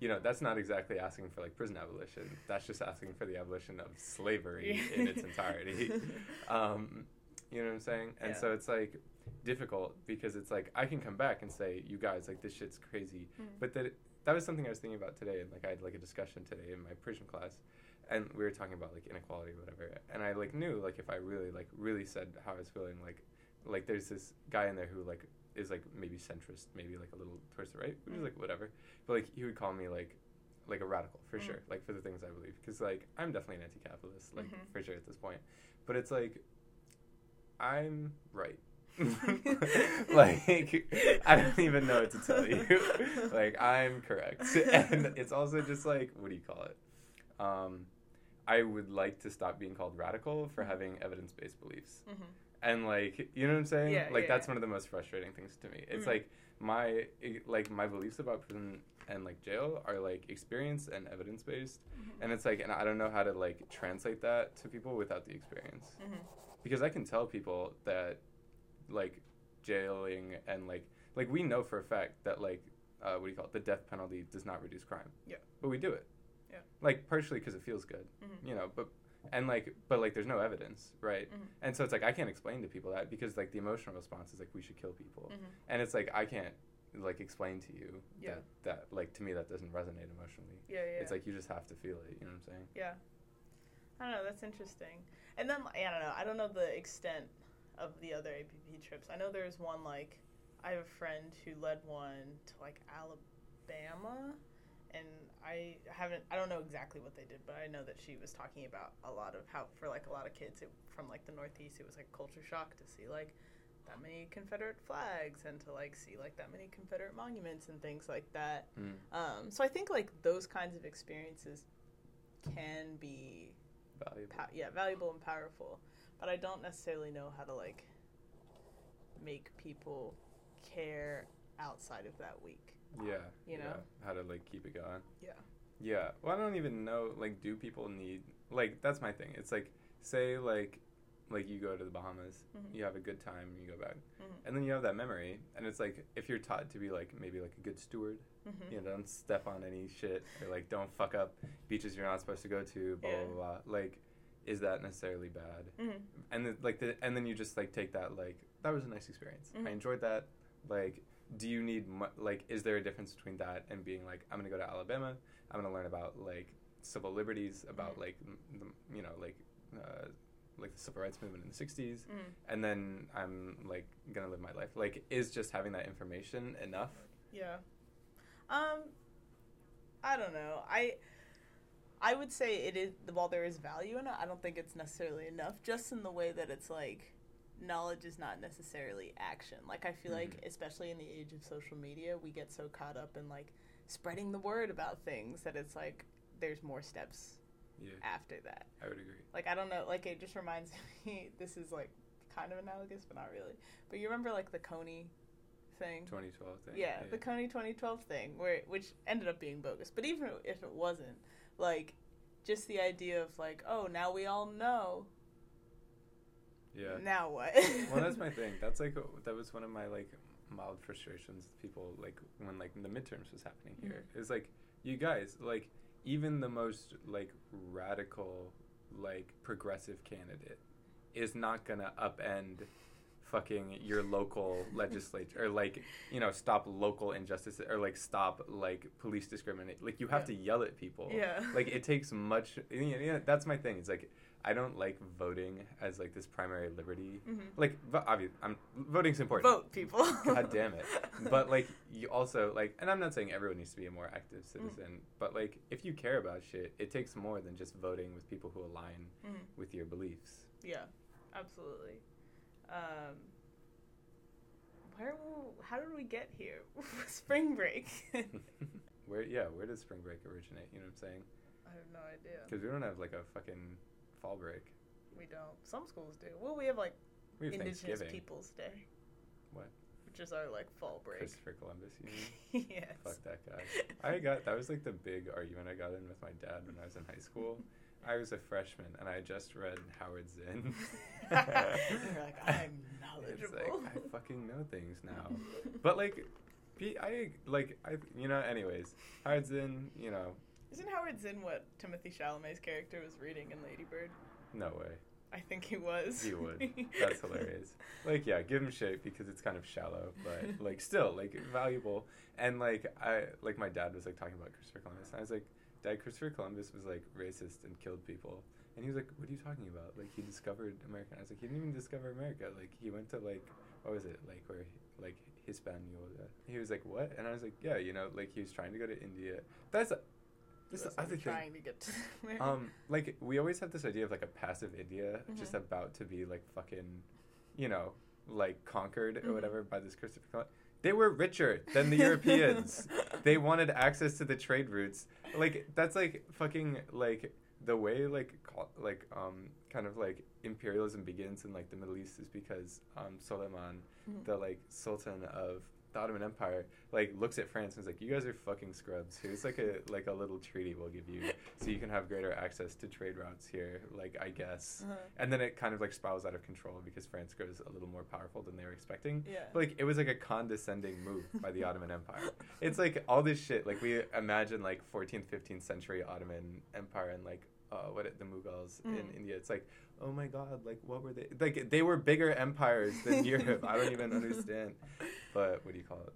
[SPEAKER 2] you know that's not exactly asking for like prison abolition that's just asking for the abolition of slavery in its entirety um, you know what I'm saying? And
[SPEAKER 1] Yeah.
[SPEAKER 2] so it's like difficult because it's like I can come back and say, you guys, like this shit's crazy.
[SPEAKER 1] Mhm.
[SPEAKER 2] But that that was something I was thinking about today. And like I had like a discussion today in my Persian class, and we were talking about like inequality or whatever. And I like knew like if I really like really said how I was feeling, like like there's this guy in there who like is like maybe centrist, maybe like a little towards the right, which is
[SPEAKER 1] Mm.
[SPEAKER 2] like whatever. But like he would call me like like a radical for
[SPEAKER 1] Mm.
[SPEAKER 2] sure, like for the things I believe, because like I'm definitely an anti-capitalist, like
[SPEAKER 1] Mhm.
[SPEAKER 2] for sure at this point. But it's like I'm right. like I don't even know what to tell you. like I'm correct, and it's also just like what do you call it? Um, I would like to stop being called radical for having evidence-based beliefs,
[SPEAKER 1] Mhm.
[SPEAKER 2] And like you know what I'm saying?
[SPEAKER 1] Yeah,
[SPEAKER 2] like
[SPEAKER 1] yeah,
[SPEAKER 2] that's
[SPEAKER 1] yeah.
[SPEAKER 2] one of the most frustrating things to me. It's
[SPEAKER 1] Mhm.
[SPEAKER 2] like my like my beliefs about prison and like jail are like experience and evidence-based,
[SPEAKER 1] Mhm.
[SPEAKER 2] and it's like and I don't know how to like translate that to people without the experience
[SPEAKER 1] Mhm.
[SPEAKER 2] because I can tell people that like jailing and like like we know for a fact that like uh, what do you call it the death penalty does not reduce crime
[SPEAKER 1] Yeah.
[SPEAKER 2] but we do it
[SPEAKER 1] Yeah.
[SPEAKER 2] like partially because it feels good
[SPEAKER 1] Mhm.
[SPEAKER 2] you know but and like but like there's no evidence right
[SPEAKER 1] Mhm.
[SPEAKER 2] and so it's like I can't explain to people that because like the emotional response is like we should kill people
[SPEAKER 1] Mhm.
[SPEAKER 2] and it's like I can't like explain to you
[SPEAKER 1] Yeah.
[SPEAKER 2] that that like to me that doesn't resonate emotionally
[SPEAKER 1] Yeah, yeah.
[SPEAKER 2] it's like you just have to feel it you know what I'm saying
[SPEAKER 1] Yeah. I don't know, that's interesting. And then, I don't know, I don't know the extent of the other ABP trips. I know there's one, like, I have a friend who led one to, like, Alabama. And I haven't, I don't know exactly what they did, but I know that she was talking about a lot of how, for, like, a lot of kids it, from, like, the Northeast, it was, like, culture shock to see, like, that many Confederate flags and to, like, see, like, that many Confederate monuments and things like that.
[SPEAKER 2] Mm.
[SPEAKER 1] Um, so I think like those kinds of experiences can be
[SPEAKER 2] valuable
[SPEAKER 1] pow- yeah valuable and powerful, but I don't necessarily know how to like make people care outside of that week.
[SPEAKER 2] Yeah.
[SPEAKER 1] You know?
[SPEAKER 2] yeah. How to like keep it going.
[SPEAKER 1] Yeah.
[SPEAKER 2] Yeah. Well, I don't even know. Like, do people need like that's my thing. It's like say like like you go to the Bahamas,
[SPEAKER 1] Mhm.
[SPEAKER 2] you have a good time, you go back,
[SPEAKER 1] Mhm.
[SPEAKER 2] and then you have that memory, and it's like if you're taught to be like maybe like a good steward,
[SPEAKER 1] Mhm.
[SPEAKER 2] you know, don't step on any shit or like don't fuck up beaches you're not supposed to go to, blah
[SPEAKER 1] Yeah.
[SPEAKER 2] blah blah. Like, is that necessarily bad?
[SPEAKER 1] Mhm.
[SPEAKER 2] and then like the and then you just like take that like that was a nice experience i enjoyed that like do you need mu- like is there a difference between that and being like i'm gonna go to alabama i'm gonna learn about like civil liberties about
[SPEAKER 1] Mhm.
[SPEAKER 2] like the, you know like uh, like the civil rights movement in the 60s
[SPEAKER 1] Mhm.
[SPEAKER 2] and then i'm like gonna live my life like is just having that information enough
[SPEAKER 1] Yeah. Um, I don't know. I I would say it is while there is value in it, I don't think it's necessarily enough. Just in the way that it's like knowledge is not necessarily action. Like I feel like
[SPEAKER 2] Mhm.
[SPEAKER 1] especially in the age of social media, we get so caught up in like spreading the word about things that it's like there's more steps
[SPEAKER 2] Yeah,
[SPEAKER 1] after that.
[SPEAKER 2] I would agree.
[SPEAKER 1] Like I don't know, like it just reminds me this is like kind of analogous but not really. But you remember like the Kony thing?
[SPEAKER 2] 2012 thing.
[SPEAKER 1] Yeah, the Kony 2012 thing, where which ended up being bogus. But even if it wasn't, like, just the idea of like, oh, now we all know.
[SPEAKER 2] Yeah.
[SPEAKER 1] Now what?
[SPEAKER 2] well, that's my thing. That's like that was one of my like mild frustrations. with People like when like the midterms was happening here.
[SPEAKER 1] Mhm.
[SPEAKER 2] It's like you guys like even the most like radical like progressive candidate is not gonna upend fucking your local legislature or like you know stop local injustice or like stop like police discriminate like you have
[SPEAKER 1] Yeah.
[SPEAKER 2] to yell at people
[SPEAKER 1] Yeah.
[SPEAKER 2] like it takes much you know, that's my thing it's like i don't like voting as like this primary liberty
[SPEAKER 1] Mhm.
[SPEAKER 2] like vo- obviously i'm voting's important
[SPEAKER 1] Vote, people.
[SPEAKER 2] god damn it but like you also like and i'm not saying everyone needs to be a more active citizen but like if you care about shit it takes more than just voting with people who align
[SPEAKER 1] Mhm.
[SPEAKER 2] with your beliefs
[SPEAKER 1] Yeah, absolutely. Um, where? will- How did we get here? Spring break.
[SPEAKER 2] where yeah where does spring break originate you know what i'm saying
[SPEAKER 1] I have no idea.
[SPEAKER 2] because we don't have like a fucking fall break
[SPEAKER 1] We don't. Some schools do. Well, we have like
[SPEAKER 2] we have
[SPEAKER 1] Indigenous Peoples Day.
[SPEAKER 2] What?
[SPEAKER 1] Which is our like fall break.
[SPEAKER 2] christopher columbus you mean
[SPEAKER 1] yes.
[SPEAKER 2] Fuck that guy. I got that was like the big argument I got in with my dad when I was in high school. I was a freshman and I just read Howard Zinn.
[SPEAKER 1] You're like, I'm
[SPEAKER 2] It's
[SPEAKER 1] knowledgeable.
[SPEAKER 2] like I fucking know things now. But like, I like I you know. Anyways, Howard Zinn, you know,
[SPEAKER 1] Isn't Howard Zinn what Timothy Chalamet's character was reading in Lady Bird?
[SPEAKER 2] no way.
[SPEAKER 1] I think he was.
[SPEAKER 2] He would. That's hilarious. Like, yeah, give him shit because it's kind of shallow, but like still like valuable. And like I like my dad was like talking about Christopher Columbus, and I was like, Dad, Christopher Columbus was like racist and killed people. And he was like, What are you talking about? Like he discovered America. And I was like, He didn't even discover America. Like he went to like what was it like where like Hispaniola. He was like, What? And I was like, Yeah, you know, like he was trying to go to India. That's this is the other thing.
[SPEAKER 1] trying to get to.
[SPEAKER 2] Um, like we always have this idea of like a passive India just
[SPEAKER 1] Mhm.
[SPEAKER 2] about to be like fucking, you know, like conquered or
[SPEAKER 1] Mhm.
[SPEAKER 2] whatever by this Christopher Columbus. They were richer than the Europeans. they wanted access to the trade routes. Like that's like fucking like the way like co- like um kind of like imperialism begins in like the Middle East is because um Suleiman,
[SPEAKER 1] Mhm.
[SPEAKER 2] the like sultan of the Ottoman Empire, like looks at France and is like, "You guys are fucking scrubs. Here's like a like a little treaty we'll give you, so you can have greater access to trade routes here. Like I guess."
[SPEAKER 1] Uh-huh.
[SPEAKER 2] And then it kind of like spirals out of control because France grows a little more powerful than they were expecting.
[SPEAKER 1] Yeah.
[SPEAKER 2] But, like it was like a condescending move by the Ottoman Empire. It's like all this shit. Like we imagine like 14th, 15th century Ottoman Empire and like uh, what it, the Mughals in
[SPEAKER 1] Mhm.
[SPEAKER 2] India. It's like, oh my god, like what were they? Like they were bigger empires than Europe. I don't even understand. But what do you call it?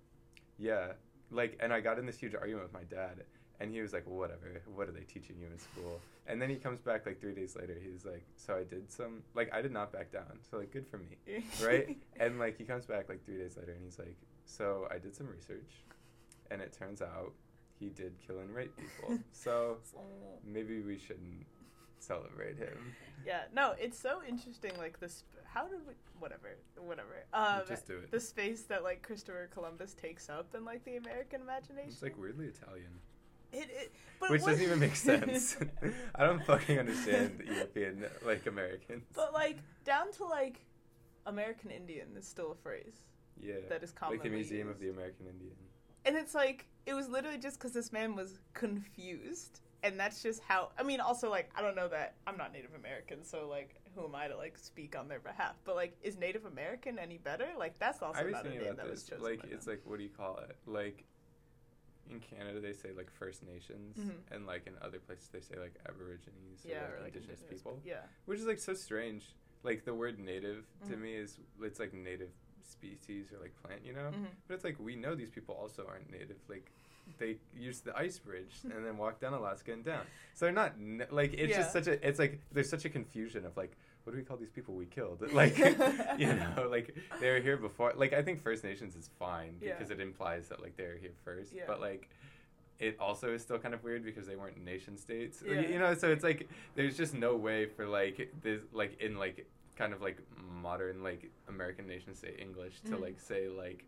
[SPEAKER 2] Yeah, like, and I got in this huge argument with my dad, and he was like, well, "Whatever. What are they teaching you in school?" And then he comes back like three days later. He's like, "So I did some. Like, I did not back down. So like, good for me." right? And like he comes back like three days later and he's like, So I did some research and it turns out he did kill and rape people. So maybe we shouldn't celebrate him.
[SPEAKER 1] yeah. No, it's so interesting. Like this. How did we? Whatever. Whatever. Um,
[SPEAKER 2] Just do it.
[SPEAKER 1] the space that like Christopher Columbus takes up in like the American imagination.
[SPEAKER 2] It's like weirdly Italian.
[SPEAKER 1] It, it, but
[SPEAKER 2] Which
[SPEAKER 1] what-
[SPEAKER 2] doesn't even make sense. I don't fucking understand the European like Americans.
[SPEAKER 1] But like down to like American Indian is still a phrase,
[SPEAKER 2] Yeah.
[SPEAKER 1] that is
[SPEAKER 2] like the Museum of the. American Indian.
[SPEAKER 1] And it's like it was literally just because this man was confused, and that's just how. I mean, also like I don't know that I'm not Native American, so like who am I to like speak on their behalf? But like, is Native American any better? Like that's also
[SPEAKER 2] I was
[SPEAKER 1] not a
[SPEAKER 2] thinking
[SPEAKER 1] name
[SPEAKER 2] about
[SPEAKER 1] that was
[SPEAKER 2] this.
[SPEAKER 1] chosen.
[SPEAKER 2] Like
[SPEAKER 1] by
[SPEAKER 2] it's
[SPEAKER 1] them.
[SPEAKER 2] like what do you call it? Like in Canada they say like First Nations
[SPEAKER 1] Mhm.
[SPEAKER 2] and like in other places they say like Aborigines
[SPEAKER 1] yeah,
[SPEAKER 2] or like
[SPEAKER 1] or like
[SPEAKER 2] indigenous,
[SPEAKER 1] indigenous
[SPEAKER 2] people.
[SPEAKER 1] Yeah,
[SPEAKER 2] Which is like so strange. Like the word native to
[SPEAKER 1] Mhm.
[SPEAKER 2] me is it's like native species or like plant, you know?
[SPEAKER 1] Mhm.
[SPEAKER 2] But it's like we know these people also aren't native. Like they use the ice bridge and then walk down Alaska and down. So they're not like it's just such a it's like there's such a confusion of like what do we call these people we killed? Like you know, like they were here before. Like I think First Nations is fine
[SPEAKER 1] Yeah.
[SPEAKER 2] because it implies that like they were here first.
[SPEAKER 1] Yeah.
[SPEAKER 2] But like it also is still kind of weird because they weren't nation states.
[SPEAKER 1] Yeah.
[SPEAKER 2] You know, so it's like there's just no way for like this like in like kind of like modern like American nation state English to
[SPEAKER 1] Mhm.
[SPEAKER 2] like say like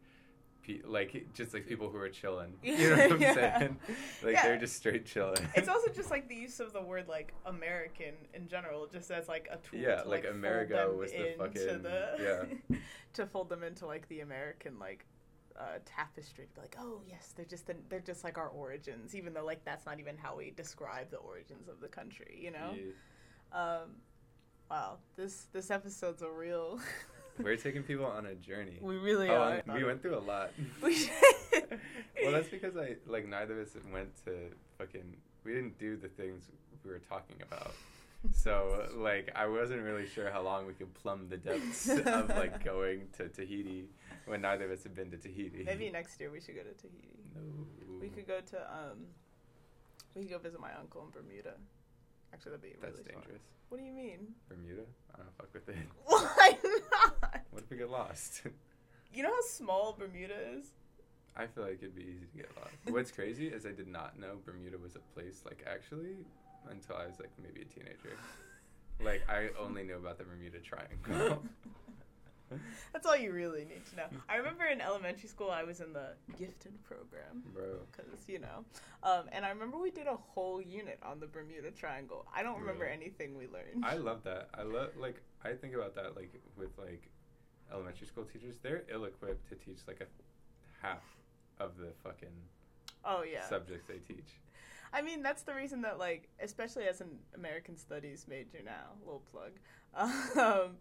[SPEAKER 2] pe- like just like people who are chilling. You know what I'm
[SPEAKER 1] yeah.
[SPEAKER 2] saying? Like
[SPEAKER 1] Yeah.
[SPEAKER 2] they're just straight chilling.
[SPEAKER 1] It's also just like the use of the word like American in general, just as like a tool.
[SPEAKER 2] Yeah,
[SPEAKER 1] to,
[SPEAKER 2] like,
[SPEAKER 1] fold
[SPEAKER 2] Amerigo
[SPEAKER 1] them
[SPEAKER 2] was the fucking-
[SPEAKER 1] the-
[SPEAKER 2] yeah.
[SPEAKER 1] to fold them into like the American like uh, tapestry. To be like, oh yes, they're just the, they're just like our origins, even though like that's not even how we describe the origins of the country. You know.
[SPEAKER 2] Yeah.
[SPEAKER 1] Um, wow, this this episode's a real.
[SPEAKER 2] We're taking people on a journey.
[SPEAKER 1] we really
[SPEAKER 2] Oh,
[SPEAKER 1] are.
[SPEAKER 2] we went through a lot.
[SPEAKER 1] We
[SPEAKER 2] well, that's because I like neither of us went to fucking. We didn't do the things we were talking about. So like I wasn't really sure how long we could plumb the depths of like going to Tahiti when neither of us had been to Tahiti.
[SPEAKER 1] Maybe next year we should go to Tahiti.
[SPEAKER 2] No.
[SPEAKER 1] We could go to um, we could go visit my uncle in Bermuda. Actually, that'd be
[SPEAKER 2] That's
[SPEAKER 1] really fun.
[SPEAKER 2] dangerous.
[SPEAKER 1] What do you mean?
[SPEAKER 2] Bermuda? I don't fuck with it.
[SPEAKER 1] Why not?
[SPEAKER 2] What if we get lost?
[SPEAKER 1] You know how small Bermuda is?
[SPEAKER 2] I feel like it'd be easy to get lost. What's crazy is I did not know Bermuda was a place like actually until I was like maybe a teenager. Like I only knew about the Bermuda Triangle.
[SPEAKER 1] That's all you really need to know. I remember in elementary school I was in the gifted program
[SPEAKER 2] Bro.
[SPEAKER 1] because you know, um, and I remember we did a whole unit on the Bermuda Triangle. I don't remember anything we learned.
[SPEAKER 2] I love that. I love like I think about that like with like elementary school teachers. They're ill equipped to teach like a half of the fucking
[SPEAKER 1] oh yeah.
[SPEAKER 2] subjects they teach.
[SPEAKER 1] I mean, that's the reason that, like, especially as an American Studies major now, little plug, um,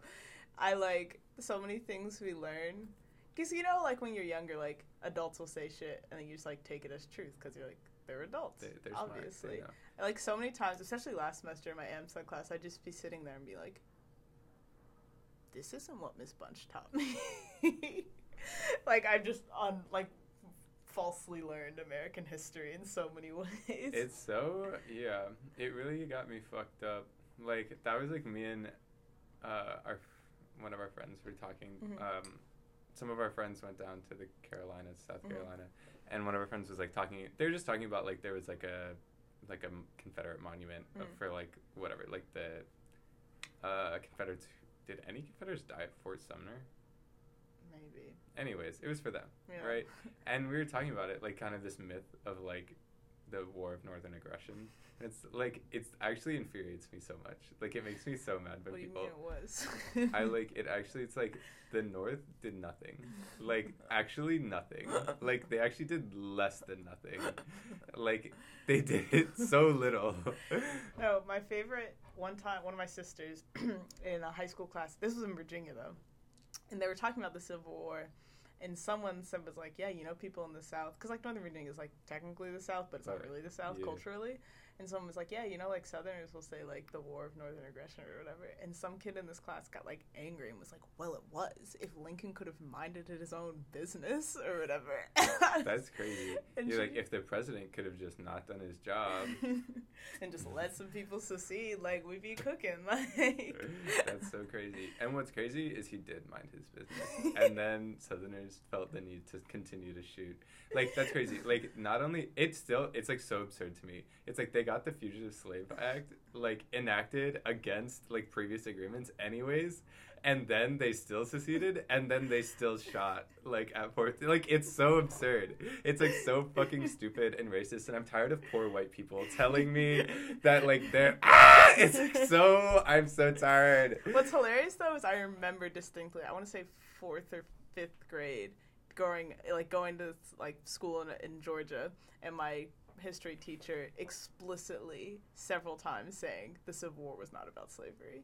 [SPEAKER 1] I like so many things we learn. Because, you know, like when you're younger, like, adults will say shit and then you just, like, take it as truth because you're like, they're adults,
[SPEAKER 2] They, they're smart, they
[SPEAKER 1] obviously. like, so many times, especially last semester in my AMSUN class, I'd just be sitting there and be like, this isn't what Miss Bunch taught me. like, I've just, on, like, falsely learned American history in so many ways.
[SPEAKER 2] It's so yeah. It really got me fucked up. Like that was like me and uh, our one of our friends were talking.
[SPEAKER 1] Mhm.
[SPEAKER 2] Um, some of our friends went down to the Carolinas, South
[SPEAKER 1] Mhm.
[SPEAKER 2] Carolina, and one of our friends was like talking. They were just talking about like there was like a like a Confederate monument
[SPEAKER 1] Mm.
[SPEAKER 2] for like whatever like the uh, Confederates. Did any Confederates die at Fort Sumter?
[SPEAKER 1] Maybe.
[SPEAKER 2] Anyways, it was for them,
[SPEAKER 1] Yeah.
[SPEAKER 2] right? And we were talking about it, like kind of this myth of like the War of Northern Aggression. And it's like it's actually infuriates me so much. Like it makes me so mad when
[SPEAKER 1] What do you
[SPEAKER 2] people.
[SPEAKER 1] mean it was?
[SPEAKER 2] I like it. Actually, it's like the North did nothing. Like actually nothing. Like they actually did less than nothing. Like they did so little.
[SPEAKER 1] No, oh, my favorite one time, one of my sisters in a high school class. This was in Virginia though, and they were talking about the Civil War, and someone said was like, yeah, you know, people in the South, because like Northern Virginia is like technically the South, but it's not
[SPEAKER 2] Right.
[SPEAKER 1] really the South
[SPEAKER 2] Yeah.
[SPEAKER 1] culturally. And someone was like, yeah, you know, like Southerners will say like the War of Northern Aggression or whatever. And some kid in this class got like angry and was like, well, it was. If Lincoln could have minded his own business or whatever.
[SPEAKER 2] That's crazy.
[SPEAKER 1] And
[SPEAKER 2] You're like, if the president could have just not done his job.
[SPEAKER 1] and just let some people secede, like we'd be cooking, like
[SPEAKER 2] That's so crazy. And what's crazy is he did mind his business. And then Southerners felt the need to continue to shoot. Like that's crazy. Like not only it's still it's like so absurd to me. It's like they got the Fugitive Slave Act like enacted against like previous agreements anyways. And then they still seceded, and then they still shot like at Fort. Like it's so absurd. It's like so fucking stupid and racist. And I'm tired of poor white people telling me that like they're ah. It's like so. I'm so tired.
[SPEAKER 1] What's hilarious though is I remember distinctly. I want to say fourth or fifth grade, going like going to like school in, in Georgia, and my history teacher explicitly several times saying the Civil War was not about slavery.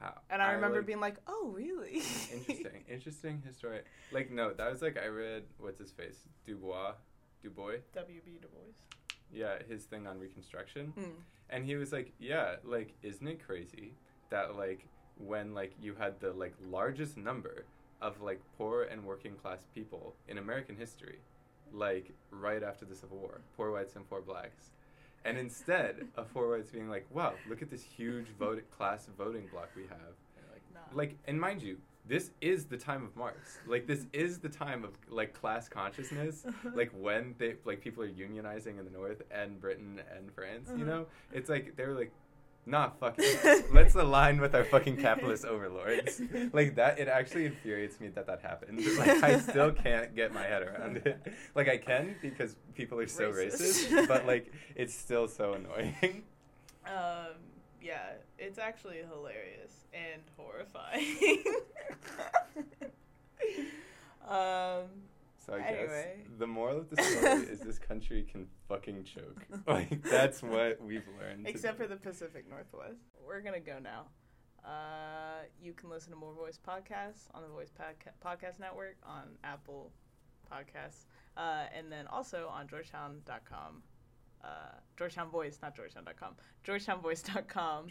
[SPEAKER 2] How?
[SPEAKER 1] And I remember
[SPEAKER 2] like-
[SPEAKER 1] being like, "Oh, really?"
[SPEAKER 2] interesting, interesting history. Like no, that was like I read what's his face Dubois, Dubois.
[SPEAKER 1] W.B. Du Bois.
[SPEAKER 2] Yeah, his thing on Reconstruction,
[SPEAKER 1] Mm.
[SPEAKER 2] and he was like, yeah, like isn't it crazy that like when like you had the like largest number of like poor and working class people in American history, like right after the Civil War, poor whites and poor blacks. And instead of poor whites being like, wow, look at this huge vote class voting block we have,
[SPEAKER 1] like, nah.
[SPEAKER 2] like and mind you this is the time of Marx. Like this is the time of like class consciousness. like when they like people are unionizing in the north and Britain and France, you
[SPEAKER 1] Mhm.
[SPEAKER 2] know? It's like they're like nah fuck it. Let's align with our fucking capitalist overlords. Like that it actually infuriates me that that happened. Like I still can't get my head around it. Like I can because people are so
[SPEAKER 1] Racist.
[SPEAKER 2] racist, but like it's still so annoying.
[SPEAKER 1] Um, yeah, it's actually hilarious and horrifying. um,
[SPEAKER 2] So I
[SPEAKER 1] Anyway.
[SPEAKER 2] guess the moral of the story is this country can fucking choke. Like that's what we've learned.
[SPEAKER 1] except for the Pacific Northwest. We're gonna go now. Uh, you can listen to More Voice podcasts on the Voice Podca- Podcast Network on Apple Podcasts, uh, and then also on Georgetown.com. Uh, Georgetown Voice, not Georgetown.com. Georgetownvoice.com.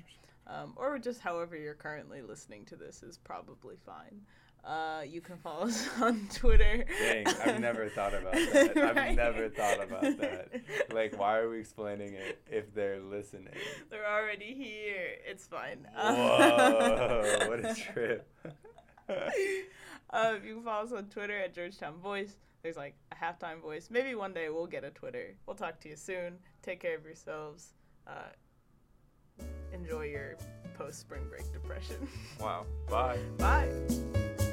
[SPEAKER 1] Um, or just however you're currently listening to this is probably fine. Uh, you can follow us on Twitter.
[SPEAKER 2] Dang, I've never thought about that. I've never thought about that. Like, why are we explaining it if they're listening?
[SPEAKER 1] They're already here. It's fine.
[SPEAKER 2] Whoa, what a trip.
[SPEAKER 1] um, you can follow us on Twitter at Georgetown Voice. There's like a halftime voice. Maybe one day we'll get a Twitter. We'll talk to you soon. Take care of yourselves. Uh, enjoy your post spring break depression.
[SPEAKER 2] Wow. Bye.
[SPEAKER 1] Bye.